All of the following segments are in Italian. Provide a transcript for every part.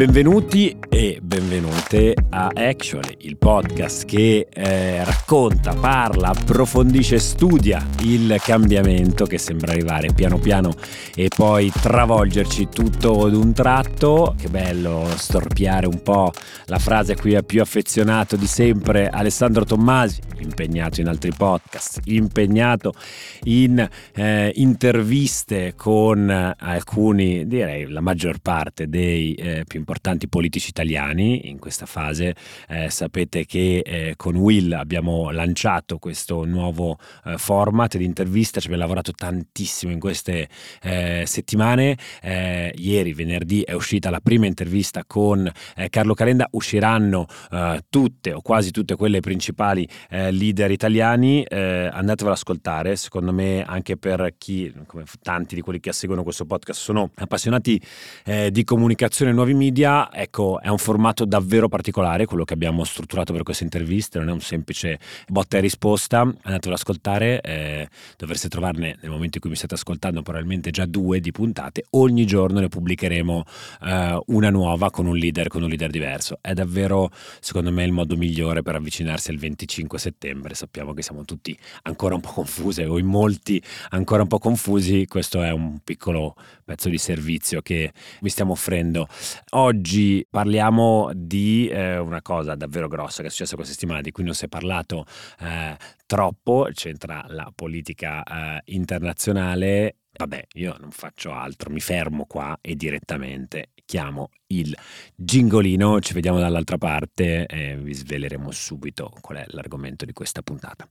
Benvenuti e benvenute a Actually, il podcast che eh, racconta, parla, approfondisce, studia il cambiamento che sembra arrivare piano piano e poi travolgerci tutto ad un tratto. Che bello storpiare un po' la frase a cui è più affezionato di sempre Alessandro Tommasi, impegnato in altri podcast, impegnato in eh, interviste con alcuni, direi la maggior parte dei eh, più importanti politici italiani in questa fase. Eh, sapete che eh, con Will abbiamo lanciato questo nuovo eh, format di intervista, ci abbiamo lavorato tantissimo in queste eh, settimane. Eh, ieri, venerdì, è uscita la prima intervista con eh, Carlo Calenda, usciranno tutte o quasi tutte quelle principali leader italiani. andatevelo ad ascoltare, secondo me anche per chi, come tanti di quelli che seguono questo podcast, sono appassionati di comunicazione e nuovi media media, ecco, è un formato davvero particolare quello che abbiamo strutturato per queste interviste, non è un semplice botta e risposta, andatelo ad ascoltare, eh, dovreste trovarne nel momento in cui mi state ascoltando probabilmente già due di puntate, ogni giorno ne pubblicheremo eh, una nuova con un leader, con un leader diverso. È davvero, secondo me, il modo migliore per avvicinarsi al 25 settembre, sappiamo che siamo tutti ancora un po' confusi o in molti ancora un po' confusi, questo è un piccolo pezzo di servizio che vi stiamo offrendo. Oggi parliamo di eh, una cosa davvero grossa che è successa questa settimana, di cui non si è parlato eh, troppo, c'entra la politica eh, internazionale. Vabbè, io non faccio altro, mi fermo qua e direttamente chiamo il gingolino, ci vediamo dall'altra parte e vi sveleremo subito qual è l'argomento di questa puntata.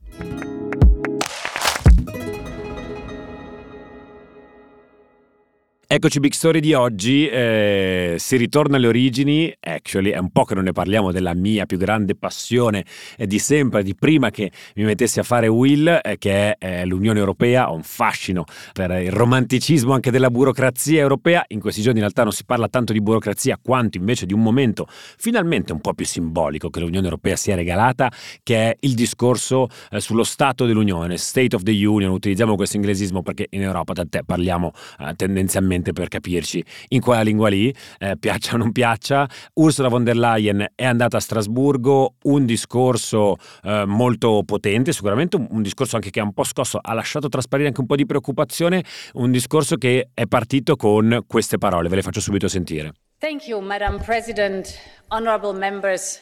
Eccoci Big Story di oggi, eh, si ritorna alle origini, actually è un po' che non ne parliamo della mia più grande passione eh, di sempre, di prima che mi mettessi a fare Will, eh, che è l'Unione Europea, ho un fascino per il romanticismo anche della burocrazia europea, in questi giorni in realtà non si parla tanto di burocrazia quanto invece di un momento finalmente un po' più simbolico che l'Unione Europea si è regalata, che è il discorso eh, sullo Stato dell'Unione, State of the Union, utilizziamo questo inglesismo perché in Europa tant'è parliamo eh, tendenzialmente semplicemente per capirci in quella lingua lì, eh, piaccia o non piaccia. Ursula von der Leyen è andata a Strasburgo, un discorso eh, molto potente, sicuramente un, un, discorso anche che ha un po' scosso, ha lasciato trasparire anche un po' di preoccupazione, un discorso che è partito con queste parole, ve le faccio subito sentire. Thank you, Madam President, honorable members,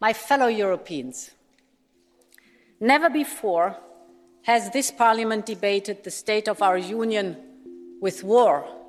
my fellow Europeans. Never before has this Parliament debated the state of our Union with war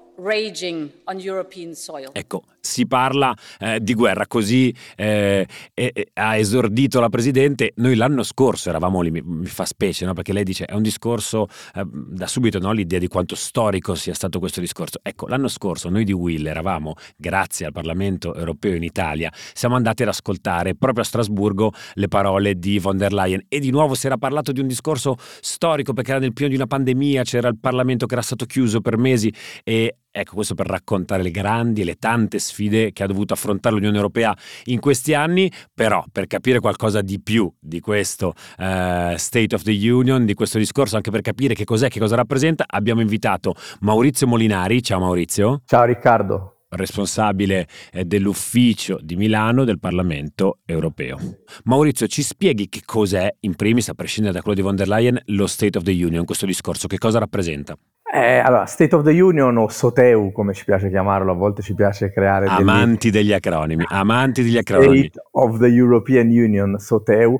Ecco, si parla eh, di guerra, così eh, eh, ha esordito la Presidente. Noi l'anno scorso eravamo lì, mi, mi fa specie, no? perché lei dice è un discorso, eh, da subito no? l'idea di quanto storico sia stato questo discorso. Ecco, l'anno scorso noi di Will eravamo, grazie al Parlamento europeo in Italia, siamo andati ad ascoltare proprio a Strasburgo le parole di von der Leyen e di nuovo si era parlato di un discorso storico perché era nel pieno di una pandemia, c'era il Parlamento che era stato chiuso per mesi e Ecco, questo per raccontare le grandi e le tante sfide che ha dovuto affrontare l'Unione Europea in questi anni, però per capire qualcosa di più di questo uh, State of the Union, di questo discorso, anche per capire che cos'è, che cosa rappresenta, abbiamo invitato Maurizio Molinari. Ciao Maurizio. Ciao Riccardo responsabile eh, dell'ufficio di Milano del Parlamento europeo. Maurizio, ci spieghi che cos'è, in primis, a prescindere da quello di von der Leyen, lo State of the Union, questo discorso, che cosa rappresenta? Eh, allora, State of the Union o SOTEU, come ci piace chiamarlo, a volte ci piace creare... Amanti degli, degli acronimi, amanti degli acronimi. State of the European Union, SOTEU,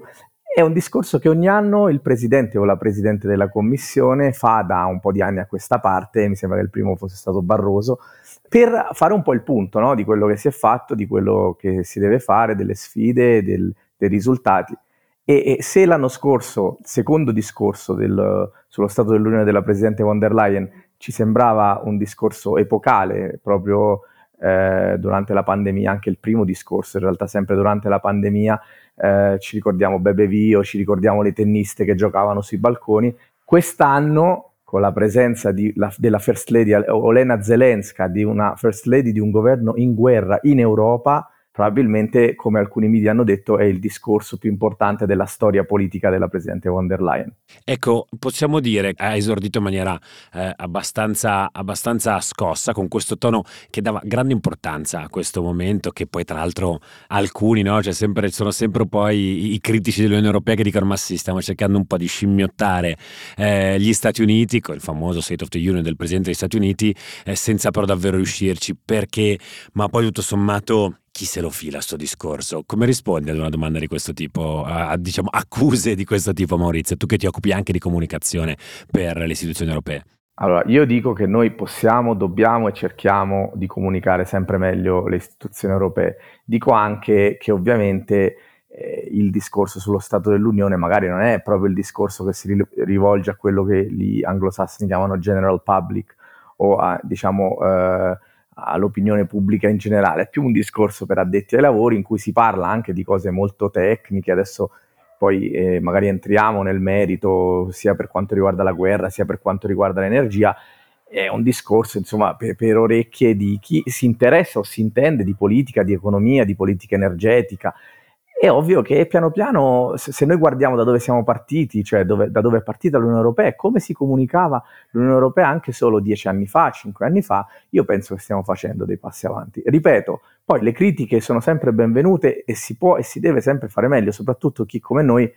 è un discorso che ogni anno il presidente o la presidente della commissione fa da un po' di anni a questa parte, mi sembra che il primo fosse stato Barroso, per fare un po' il punto no? di quello che si è fatto, di quello che si deve fare, delle sfide, del, dei risultati. E, e, se l'anno scorso, secondo discorso del, sullo Stato dell'Unione della Presidente von der Leyen, ci sembrava un discorso epocale, proprio eh, durante la pandemia, anche il primo discorso, in realtà sempre durante la pandemia, eh, ci ricordiamo Bebe Vio, ci ricordiamo le tenniste che giocavano sui balconi. Quest'anno, con la presenza di, la, della First Lady Olena Zelenska, di una First Lady di un governo in guerra in Europa, probabilmente, come alcuni media hanno detto, è il discorso più importante della storia politica della Presidente von der Leyen. Ecco, possiamo dire, ha esordito in maniera eh, abbastanza, abbastanza scossa, con questo tono che dava grande importanza a questo momento, che poi tra l'altro alcuni, no? cioè sempre, sono sempre poi i, critici dell'Unione Europea che dicono ma sì, stiamo cercando un po' di scimmiottare eh, gli Stati Uniti, con il famoso State of the Union del Presidente degli Stati Uniti, eh, senza però davvero riuscirci, perché, ma poi tutto sommato chi se lo fila sto discorso? Come rispondi ad una domanda di questo tipo, a, diciamo accuse di questo tipo Maurizio, tu che ti occupi anche di comunicazione per le istituzioni europee? Allora, io dico che noi possiamo, dobbiamo e cerchiamo di comunicare sempre meglio le istituzioni europee. Dico anche che ovviamente eh, il discorso sullo Stato dell'Unione magari non è proprio il discorso che si rivolge a quello che gli anglosassoni chiamano general public o a, diciamo, eh, all'opinione pubblica in generale, è più un discorso per addetti ai lavori in cui si parla anche di cose molto tecniche, adesso poi eh, magari entriamo nel merito sia per quanto riguarda la guerra sia per quanto riguarda l'energia, è un discorso insomma per, per orecchie di chi si interessa o si intende di politica, di economia, di politica energetica, è ovvio che piano piano, se, noi guardiamo da dove siamo partiti, cioè dove, da dove è partita l'Unione Europea e come si comunicava l'Unione Europea anche solo dieci anni fa, cinque anni fa, io penso che stiamo facendo dei passi avanti. Ripeto, poi le critiche sono sempre benvenute e si può e si deve sempre fare meglio, soprattutto chi come noi,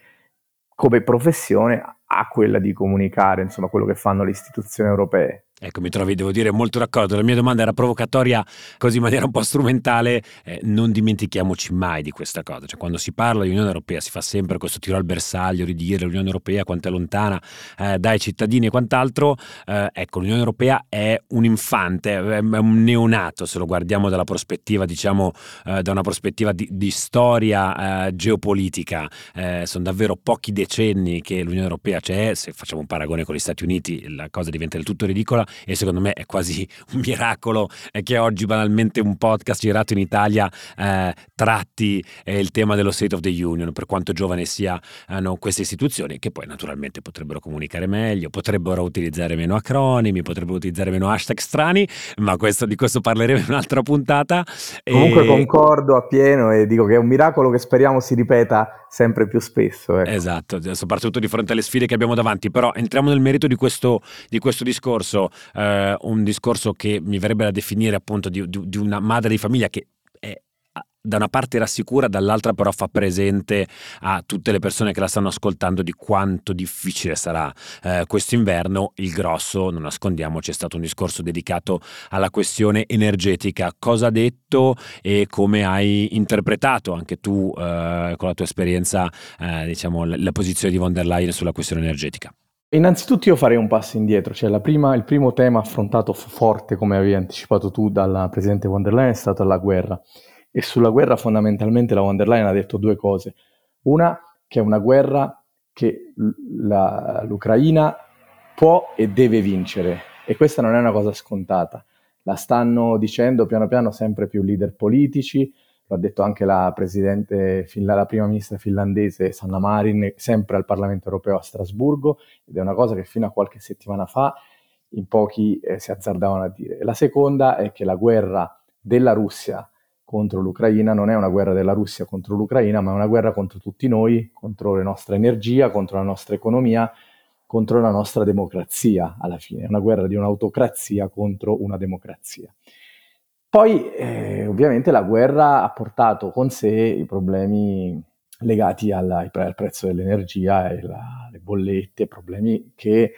come professione, ha quella di comunicare, insomma, quello che fanno le istituzioni europee. Ecco, mi trovi, devo dire, molto d'accordo. La mia domanda era provocatoria, così in maniera un po' strumentale. Eh, non dimentichiamoci mai di questa cosa. Cioè, quando si parla di Unione Europea si fa sempre questo tiro al bersaglio, ridire l'Unione Europea quanto è lontana eh, dai cittadini e quant'altro. Eh, ecco, l'Unione Europea è un infante, è un neonato, se lo guardiamo dalla prospettiva, diciamo, eh, da una prospettiva di, di storia eh, geopolitica. Eh, sono davvero pochi decenni che l'Unione Europea c'è. Se facciamo un paragone con gli Stati Uniti, la cosa diventa del tutto ridicola e secondo me è quasi un miracolo che oggi banalmente un podcast girato in Italia eh, tratti eh, il tema dello State of the Union, per quanto giovane siano queste istituzioni, che poi naturalmente potrebbero comunicare meglio, potrebbero utilizzare meno acronimi, potrebbero utilizzare meno hashtag strani, ma questo, di questo parleremo in un'altra puntata. Comunque e... concordo appieno e dico che è un miracolo che speriamo si ripeta sempre più spesso. Ecco. Esatto, soprattutto di fronte alle sfide che abbiamo davanti, però entriamo nel merito di questo, di questo discorso eh, un discorso che mi verrebbe da definire appunto di, di, una madre di famiglia che da una parte rassicura, dall'altra però fa presente a tutte le persone che la stanno ascoltando di quanto difficile sarà eh, questo inverno. Il grosso, non nascondiamoci, è stato un discorso dedicato alla questione energetica. Cosa ha detto e come hai interpretato anche tu eh, con la tua esperienza, eh, diciamo, la, posizione di von der Leyen sulla questione energetica? Innanzitutto io farei un passo indietro, cioè prima, il primo tema affrontato forte, come avevi anticipato tu dalla Presidente von der Leyen, è stata la guerra. E sulla guerra fondamentalmente la von der Leyen ha detto due cose. Una, che è una guerra che la, l'Ucraina può e deve vincere. E questa non è una cosa scontata. La stanno dicendo piano piano sempre più leader politici, lo ha detto anche la, la prima ministra finlandese Sanna Marin, sempre al Parlamento europeo a Strasburgo, ed è una cosa che fino a qualche settimana fa in pochi eh, si azzardavano a dire. La seconda è che la guerra della Russia contro l'Ucraina non è una guerra della Russia contro l'Ucraina, ma è una guerra contro tutti noi, contro la nostra energia, contro la nostra economia, contro la nostra democrazia alla fine. È una guerra di un'autocrazia contro una democrazia. Poi eh, ovviamente la guerra ha portato con sé i problemi legati alla, al prezzo dell'energia e alle bollette, problemi che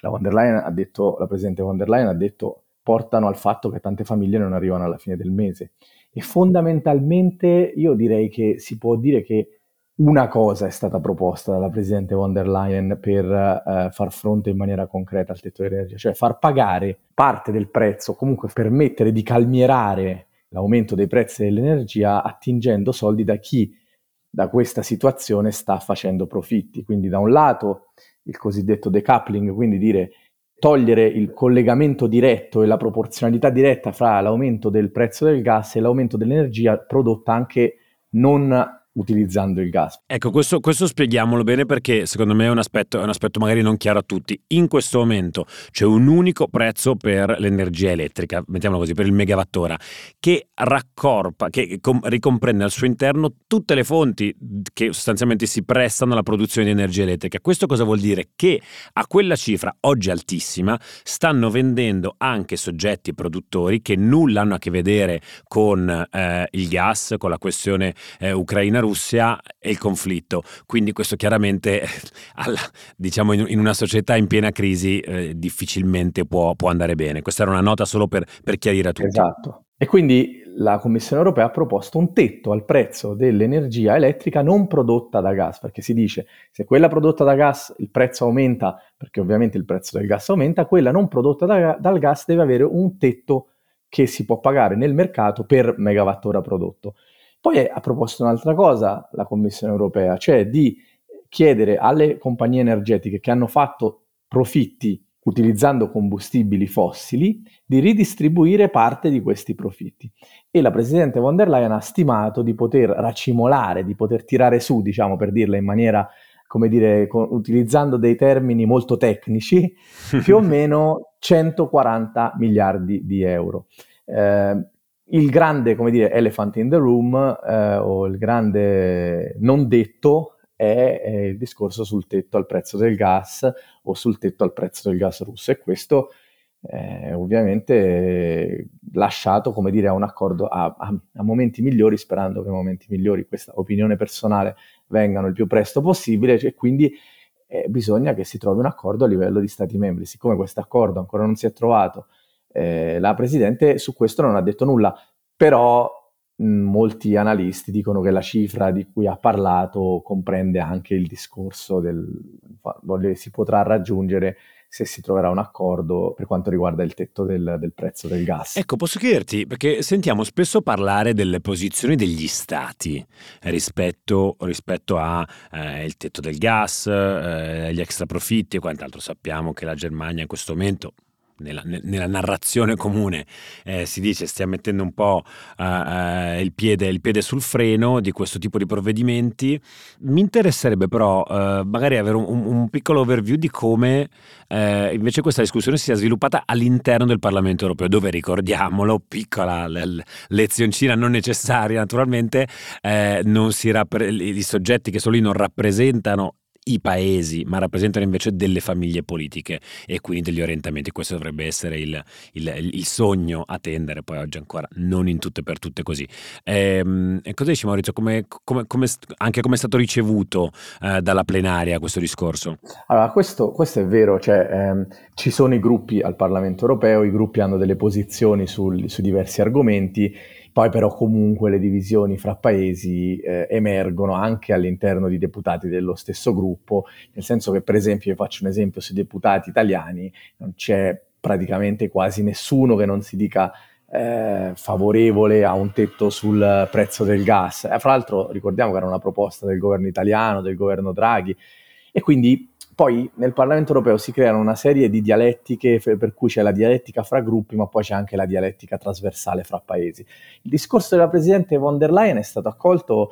la detto, la Presidente von der Leyen ha detto portano al fatto che tante famiglie non arrivano alla fine del mese. E fondamentalmente io direi che si può dire che una cosa è stata proposta dalla Presidente von der Leyen per eh, far fronte in maniera concreta al tetto dell'energia, cioè far pagare parte del prezzo, comunque permettere di calmierare l'aumento dei prezzi dell'energia attingendo soldi da chi da questa situazione sta facendo profitti. Quindi da un lato il cosiddetto decoupling, quindi dire togliere il collegamento diretto e la proporzionalità diretta fra l'aumento del prezzo del gas e l'aumento dell'energia prodotta anche non utilizzando il gas. Ecco, questo, questo, spieghiamolo bene perché secondo me è un, aspetto, è un aspetto magari non chiaro a tutti. In questo momento c'è un unico prezzo per l'energia elettrica, mettiamolo così, per il megawattora, che raccorpa, che com- ricomprende al suo interno tutte le fonti che sostanzialmente si prestano alla produzione di energia elettrica. Questo cosa vuol dire? Che a quella cifra, oggi altissima, stanno vendendo anche soggetti produttori che nulla hanno a che vedere con eh, il gas, con la questione eh, ucraina Russia e il conflitto. Quindi questo chiaramente, alla, diciamo, in, in, una società in piena crisi eh, difficilmente può, può, andare bene. Questa era una nota solo per, per chiarire a tutti. Esatto. E quindi la Commissione europea ha proposto un tetto al prezzo dell'energia elettrica non prodotta da gas, perché si dice se quella prodotta da gas il prezzo aumenta, perché ovviamente il prezzo del gas aumenta, quella non prodotta da, dal gas deve avere un tetto che si può pagare nel mercato per megawattora prodotto. Poi ha proposto un'altra cosa la Commissione europea, cioè di chiedere alle compagnie energetiche che hanno fatto profitti utilizzando combustibili fossili di ridistribuire parte di questi profitti. E la Presidente von der Leyen ha stimato di poter racimolare, di poter tirare su, diciamo per dirla in maniera, come dire, con, utilizzando dei termini molto tecnici, più o meno 140 miliardi di euro. Eh, il grande, come dire, elephant in the room eh, o il grande non detto è, è, il discorso sul tetto al prezzo del gas o sul tetto al prezzo del gas russo. E questo eh, ovviamente lasciato come dire a un accordo a, a, a, momenti migliori sperando che momenti migliori questa opinione personale vengano il più presto possibile. E quindi eh, bisogna che si trovi un accordo a livello di stati membri. Siccome questo accordo ancora non si è trovato eh, la Presidente su questo non ha detto nulla, però mh, molti analisti dicono che la cifra di cui ha parlato comprende anche il discorso del si potrà raggiungere se si troverà un accordo per quanto riguarda il tetto del, del, prezzo del gas. Ecco, posso chiederti, perché sentiamo spesso parlare delle posizioni degli stati rispetto, rispetto al eh, tetto del gas, eh, gli extra profitti e quant'altro. Sappiamo che la Germania in questo momento nella, nella, narrazione comune eh, si dice stia mettendo un po' uh, uh, il, piede, il, piede, sul freno di questo tipo di provvedimenti. Mi interesserebbe però uh, magari avere un, un, piccolo overview di come invece questa discussione si sia sviluppata all'interno del Parlamento europeo, dove ricordiamolo, piccola l- lezioncina non necessaria naturalmente, non si rappre- i soggetti che sono lì non rappresentano i paesi, ma rappresentano invece delle famiglie politiche e quindi degli orientamenti. Questo dovrebbe essere il, il, il sogno a tendere, poi oggi ancora non in tutto e per tutte così. Ehm, e, cosa dici Maurizio, come, come, come, anche come è stato ricevuto eh, dalla plenaria questo discorso? Allora, questo, questo è vero, cioè, ehm, ci sono i gruppi al Parlamento europeo, i gruppi hanno delle posizioni sul, su diversi argomenti poi però comunque le divisioni fra paesi eh, emergono anche all'interno di deputati dello stesso gruppo, nel senso che per esempio, io faccio un esempio sui deputati italiani, non c'è praticamente quasi nessuno che non si dica eh, favorevole a un tetto sul prezzo del gas. Eh, fra l'altro ricordiamo che era una proposta del governo italiano, del governo Draghi, e quindi poi nel Parlamento europeo si creano una serie di dialettiche, per cui c'è la dialettica fra gruppi, ma poi c'è anche la dialettica trasversale fra paesi. Il discorso della Presidente von der Leyen è stato accolto,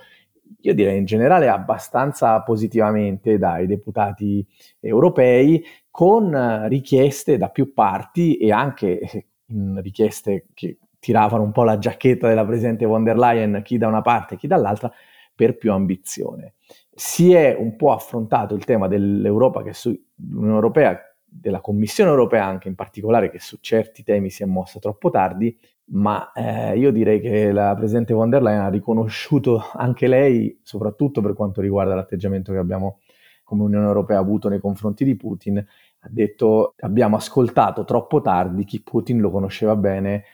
io direi in generale, abbastanza positivamente dai deputati europei, con richieste da più parti e anche richieste che tiravano un po' la giacchetta della Presidente von der Leyen, chi da una parte e chi dall'altra, per più ambizione si è un po' affrontato il tema dell'Europa, che su, l'Unione Europea, della Commissione Europea anche in particolare, che su certi temi si è mossa troppo tardi, ma eh, io direi che la Presidente von der Leyen ha riconosciuto anche lei, soprattutto per quanto riguarda l'atteggiamento che abbiamo come Unione Europea avuto nei confronti di Putin, ha detto abbiamo ascoltato troppo tardi chi Putin lo conosceva bene,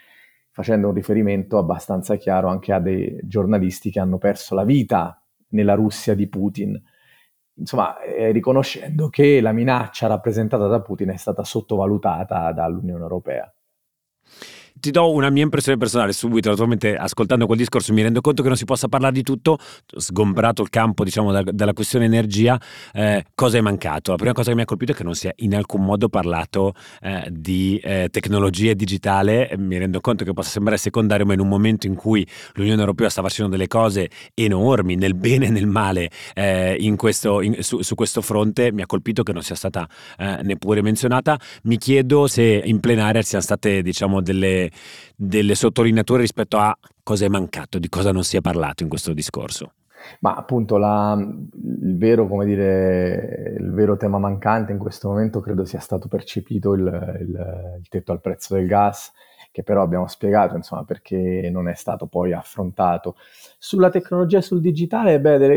facendo un riferimento abbastanza chiaro anche a dei giornalisti che hanno perso la vita nella Russia di Putin. Insomma, eh, riconoscendo che la minaccia rappresentata da Putin è stata sottovalutata dall'Unione Europea. Ti do una mia impressione personale subito, naturalmente ascoltando quel discorso mi rendo conto che non si possa parlare di tutto, sgombrato il campo diciamo da, dalla questione energia, eh, cosa è mancato? La prima cosa che mi ha colpito è che non si è in alcun modo parlato eh, di eh, tecnologia digitale, mi rendo conto che possa sembrare secondario, ma in un momento in cui l'Unione Europea sta facendo delle cose enormi nel bene e nel male eh, in questo, in, su, su, questo fronte, mi ha colpito che non sia stata eh, neppure menzionata. Mi chiedo se in plenaria siano state diciamo delle, delle sottolineature rispetto a cosa è mancato, di cosa non si è parlato in questo discorso. Ma appunto la, il, vero, dire, il, vero, tema mancante in questo momento credo sia stato percepito il, il, il tetto al prezzo del gas che però abbiamo spiegato insomma, perché non è stato poi affrontato. Sulla tecnologia e sul digitale, beh, delle,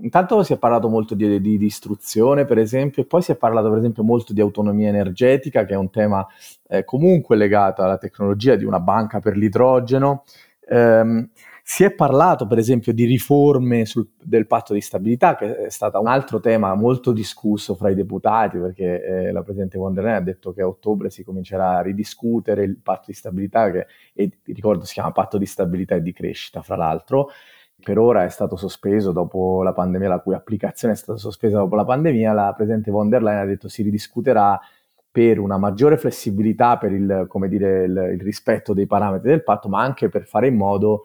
intanto si è parlato molto di, di, di, istruzione, per esempio, e poi si è parlato, per esempio, molto di autonomia energetica, che è un tema eh, comunque legato alla tecnologia di una banca per l'idrogeno. Um, si è parlato per esempio di riforme sul, del patto di stabilità, che è stato un altro tema molto discusso fra i deputati, perché eh, la Presidente von der Leyen ha detto che a ottobre si comincerà a ridiscutere il patto di stabilità, che e, ricordo si chiama patto di stabilità e di crescita, fra l'altro. Per ora è stato sospeso dopo la pandemia, la cui applicazione è stata sospesa dopo la pandemia. La Presidente von der Leyen ha detto si ridiscuterà per una maggiore flessibilità, per il, dire, il, il rispetto dei parametri del patto, ma anche per fare in modo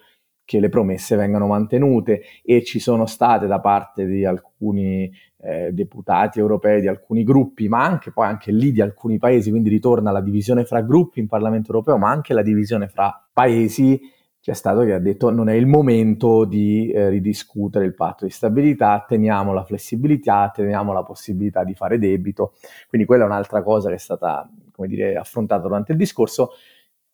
che le promesse vengano mantenute e ci sono state da parte di alcuni eh, deputati europei, di alcuni gruppi, ma anche poi anche lì di alcuni paesi, quindi ritorna la divisione fra gruppi in Parlamento europeo, ma anche la divisione fra paesi, c'è stato che ha detto non è il momento di eh, ridiscutere il patto di stabilità, teniamo la flessibilità, teniamo la possibilità di fare debito, quindi quella è un'altra cosa che è stata, come dire, affrontata durante il discorso.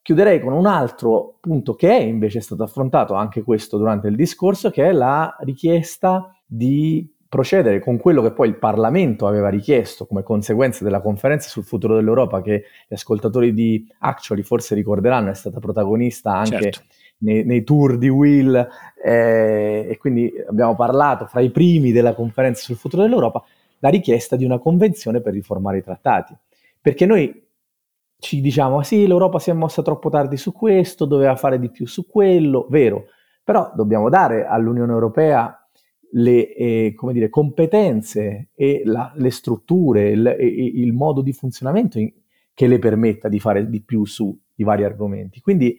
Chiuderei con un altro punto che è invece stato affrontato anche questo durante il discorso, che è la richiesta di procedere con quello che poi il Parlamento aveva richiesto come conseguenza della conferenza sul futuro dell'Europa, che gli ascoltatori di Actually forse ricorderanno, è stata protagonista anche certo. nei, nei, tour di Will, eh, e quindi abbiamo parlato fra i primi della conferenza sul futuro dell'Europa, la richiesta di una convenzione per riformare i trattati. Perché noi ci diciamo, sì, l'Europa si è mossa troppo tardi su questo, doveva fare di più su quello, vero, però dobbiamo dare all'Unione Europea le eh, dire, competenze e la, le strutture, il, il, modo di funzionamento in, che le permetta di fare di più sui vari argomenti. Quindi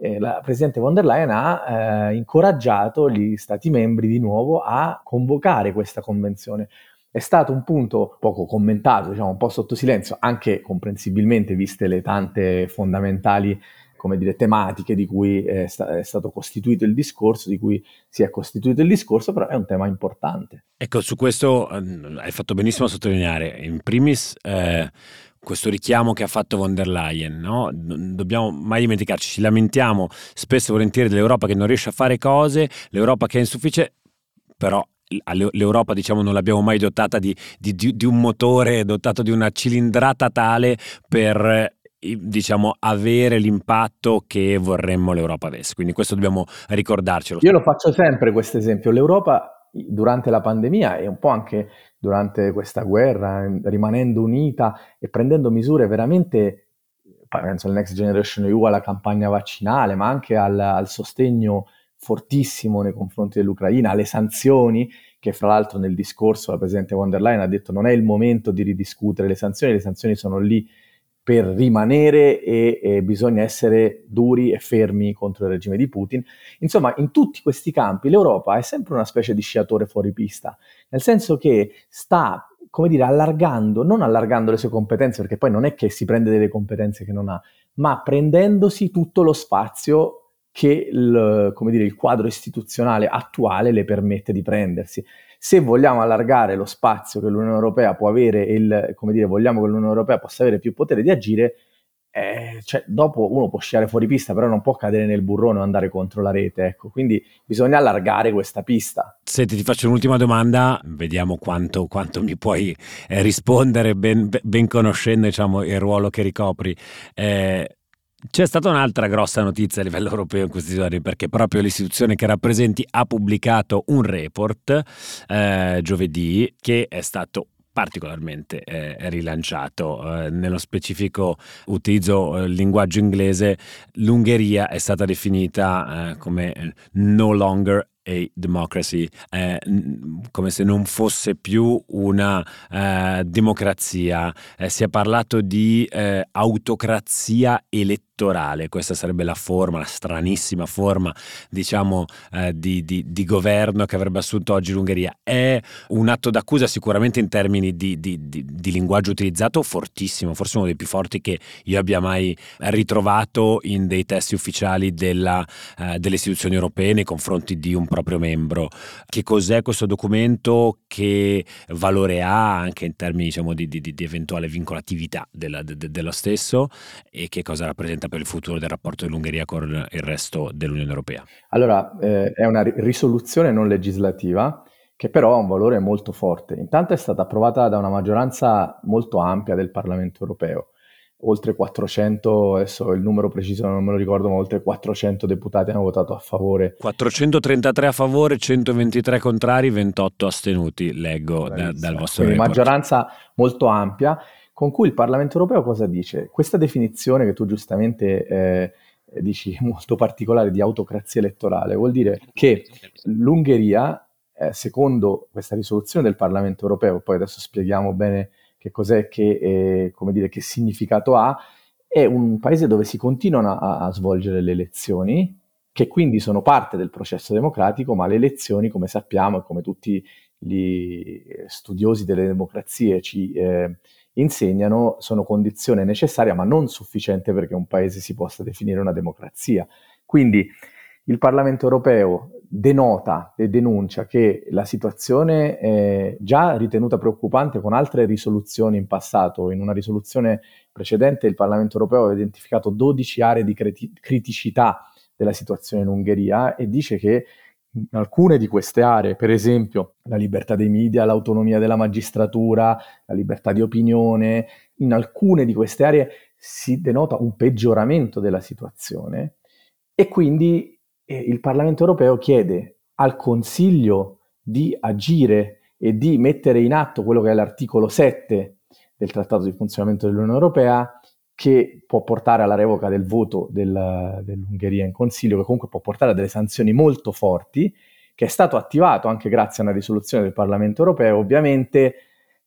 eh, la Presidente von der Leyen ha eh, incoraggiato gli Stati membri di nuovo a convocare questa convenzione è stato un punto poco commentato, diciamo un po' sotto silenzio, anche comprensibilmente viste le tante fondamentali come dire, tematiche di cui è, sta- è, stato costituito il discorso, di cui si è costituito il discorso, però è un tema importante. Ecco, su questo eh, hai fatto benissimo a sottolineare, in primis eh, questo richiamo che ha fatto von der Leyen, no? non dobbiamo mai dimenticarci, ci lamentiamo spesso e volentieri dell'Europa che non riesce a fare cose, l'Europa che è insufficiente, però l'Europa diciamo non l'abbiamo mai dotata di, di, di, un motore, dotato di una cilindrata tale per diciamo avere l'impatto che vorremmo l'Europa avesse. Quindi questo dobbiamo ricordarcelo. Io lo faccio sempre questo esempio. L'Europa durante la pandemia e un po' anche durante questa guerra, rimanendo unita e prendendo misure veramente penso al Next Generation EU, alla campagna vaccinale, ma anche al, al sostegno fortissimo nei confronti dell'Ucraina, alle sanzioni, che fra l'altro nel discorso la Presidente von der Leyen ha detto non è il momento di ridiscutere le sanzioni, le sanzioni sono lì per rimanere e, e, bisogna essere duri e fermi contro il regime di Putin. Insomma, in tutti questi campi l'Europa è sempre una specie di sciatore fuori pista, nel senso che sta, come dire, allargando, non allargando le sue competenze, perché poi non è che si prende delle competenze che non ha, ma prendendosi tutto lo spazio che il, dire, il quadro istituzionale attuale le permette di prendersi. Se vogliamo allargare lo spazio che l'Unione Europea può avere, il, come dire, vogliamo che l'Unione Europea possa avere più potere di agire, eh, cioè, dopo uno può sciare fuori pista, però non può cadere nel burrone o andare contro la rete. Ecco. Quindi bisogna allargare questa pista. Senti, ti faccio un'ultima domanda, vediamo quanto, quanto mi puoi eh, rispondere, ben, ben conoscendo diciamo, il ruolo che ricopri. Eh, c'è stata un'altra grossa notizia a livello europeo in questi giorni perché proprio l'istituzione che rappresenti ha pubblicato un report eh, giovedì che è stato particolarmente eh, rilanciato. Eh, nello specifico utilizzo il linguaggio inglese, l'Ungheria è stata definita come no longer a democracy, eh, come se non fosse più una eh, democrazia. Eh, si è parlato di eh, autocrazia elettorale questa sarebbe la forma, la stranissima forma, diciamo, eh, di, di, di, governo che avrebbe assunto oggi l'Ungheria. È un atto d'accusa sicuramente in termini di, di, linguaggio utilizzato fortissimo, forse uno dei più forti che io abbia mai ritrovato in dei testi ufficiali della, eh, delle istituzioni europee nei confronti di un proprio membro. Che cos'è questo documento? Che valore ha anche in termini diciamo, di, eventuale vincolatività della, de, dello stesso e che cosa rappresenta per il futuro del rapporto dell'Ungheria con il resto dell'Unione Europea? Allora, eh, è una risoluzione non legislativa che però ha un valore molto forte. Intanto è stata approvata da una maggioranza molto ampia del Parlamento europeo, oltre 400, adesso il numero preciso non me lo ricordo, ma oltre 400 deputati hanno votato a favore. 433 a favore, 123 contrari, 28 astenuti, leggo da, dal vostro Quindi report. maggioranza molto ampia con cui il Parlamento europeo cosa dice? Questa definizione che tu giustamente eh, dici molto particolare di autocrazia elettorale vuol dire che l'Ungheria, eh, secondo questa risoluzione del Parlamento europeo, poi adesso spieghiamo bene che cos'è, che, eh, come dire, che significato ha, è un paese dove si continuano a, a svolgere le elezioni, che quindi sono parte del processo democratico, ma le elezioni, come sappiamo e come tutti gli studiosi delle democrazie ci eh, insegnano sono condizione necessaria ma non sufficiente perché un paese si possa definire una democrazia. Quindi il Parlamento europeo denota e denuncia che la situazione è già ritenuta preoccupante con altre risoluzioni in passato. In una risoluzione precedente il Parlamento europeo ha identificato 12 aree di criticità della situazione in Ungheria e dice che in alcune di queste aree, per esempio la libertà dei media, l'autonomia della magistratura, la libertà di opinione, in alcune di queste aree si denota un peggioramento della situazione e quindi il Parlamento europeo chiede al Consiglio di agire e di mettere in atto quello che è l'articolo 7 del Trattato di funzionamento dell'Unione Europea che può portare alla revoca del voto del, dell'Ungheria in Consiglio, che comunque può portare a delle sanzioni molto forti, che è stato attivato anche grazie a una risoluzione del Parlamento europeo. Ovviamente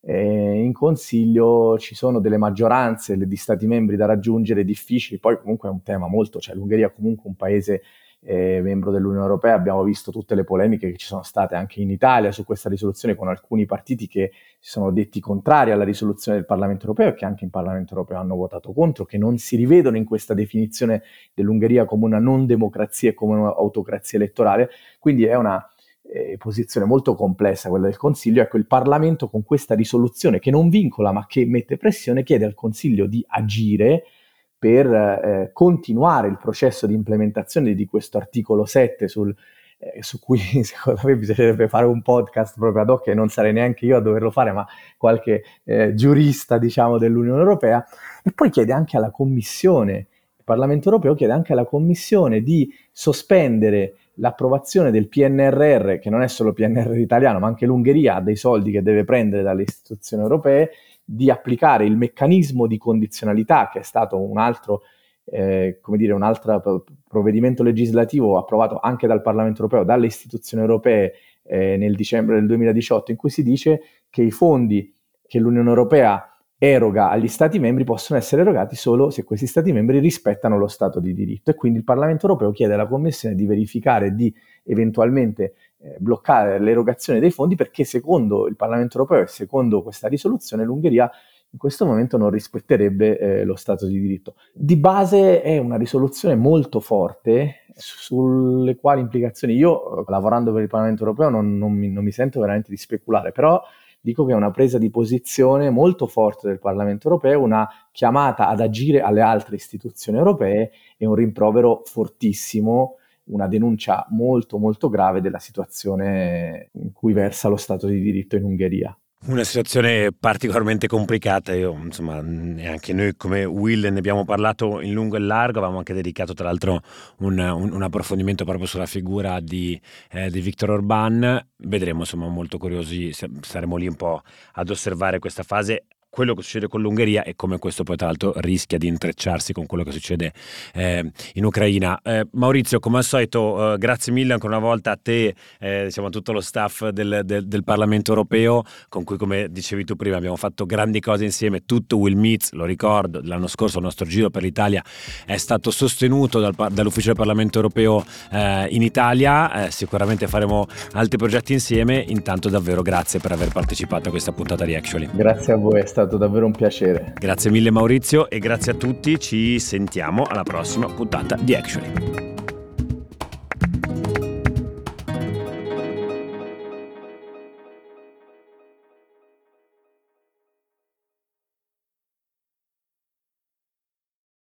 eh, in Consiglio ci sono delle maggioranze di Stati membri da raggiungere difficili, poi comunque è un tema molto, cioè l'Ungheria è comunque un paese eh, membro dell'Unione Europea, abbiamo visto tutte le polemiche che ci sono state anche in Italia su questa risoluzione con alcuni partiti che si sono detti contrari alla risoluzione del Parlamento Europeo e che anche in Parlamento Europeo hanno votato contro, che non si rivedono in questa definizione dell'Ungheria come una non democrazia e come un'autocrazia elettorale, quindi è una eh, posizione molto complessa quella del Consiglio, ecco il Parlamento con questa risoluzione che non vincola ma che mette pressione chiede al Consiglio di agire per eh, continuare il processo di implementazione di questo articolo 7 sul, eh, su cui secondo me bisognerebbe fare un podcast proprio ad hoc e non sarei neanche io a doverlo fare, ma qualche eh, giurista diciamo dell'Unione Europea. E poi chiede anche alla Commissione, il Parlamento Europeo chiede anche alla Commissione di sospendere l'approvazione del PNRR, che non è solo PNRR italiano, ma anche l'Ungheria ha dei soldi che deve prendere dalle istituzioni europee di applicare il meccanismo di condizionalità, che è stato un altro, eh, dire, un altro provvedimento legislativo approvato anche dal Parlamento europeo, dalle istituzioni europee eh, nel dicembre del 2018, in cui si dice che i fondi che l'Unione Europea eroga agli Stati membri possono essere erogati solo se questi Stati membri rispettano lo Stato di diritto. E quindi il Parlamento europeo chiede alla Commissione di verificare di eventualmente bloccare l'erogazione dei fondi perché secondo il Parlamento europeo e secondo questa risoluzione l'Ungheria in questo momento non rispetterebbe eh, lo Stato di diritto. Di base è una risoluzione molto forte sulle quali implicazioni io, lavorando per il Parlamento europeo, non, non, mi, non mi sento veramente di speculare, però dico che è una presa di posizione molto forte del Parlamento europeo, una chiamata ad agire alle altre istituzioni europee e un rimprovero fortissimo una denuncia molto molto grave della situazione in cui versa lo Stato di diritto in Ungheria. Una situazione particolarmente complicata, io insomma anche noi come Will ne abbiamo parlato in lungo e largo, avevamo anche dedicato tra l'altro un, un, un approfondimento proprio sulla figura di, eh, di Viktor Orban, vedremo insomma molto curiosi, saremo lì un po' ad osservare questa fase quello che succede con l'Ungheria e come questo poi tra l'altro rischia di intrecciarsi con quello che succede eh, in Ucraina. Eh, Maurizio, come al solito, eh, grazie mille ancora una volta a te, eh, diciamo a tutto lo staff del, del, del, Parlamento europeo, con cui come dicevi tu prima abbiamo fatto grandi cose insieme, tutto Will Meets, lo ricordo, l'anno scorso il nostro giro per l'Italia è stato sostenuto dal, dall'Ufficio del Parlamento europeo eh, in Italia, eh, sicuramente faremo altri progetti insieme, intanto davvero grazie per aver partecipato a questa puntata di Actually. Grazie a voi, è stato stato davvero un piacere. Grazie mille Maurizio e grazie a tutti, ci sentiamo alla prossima puntata di Actually.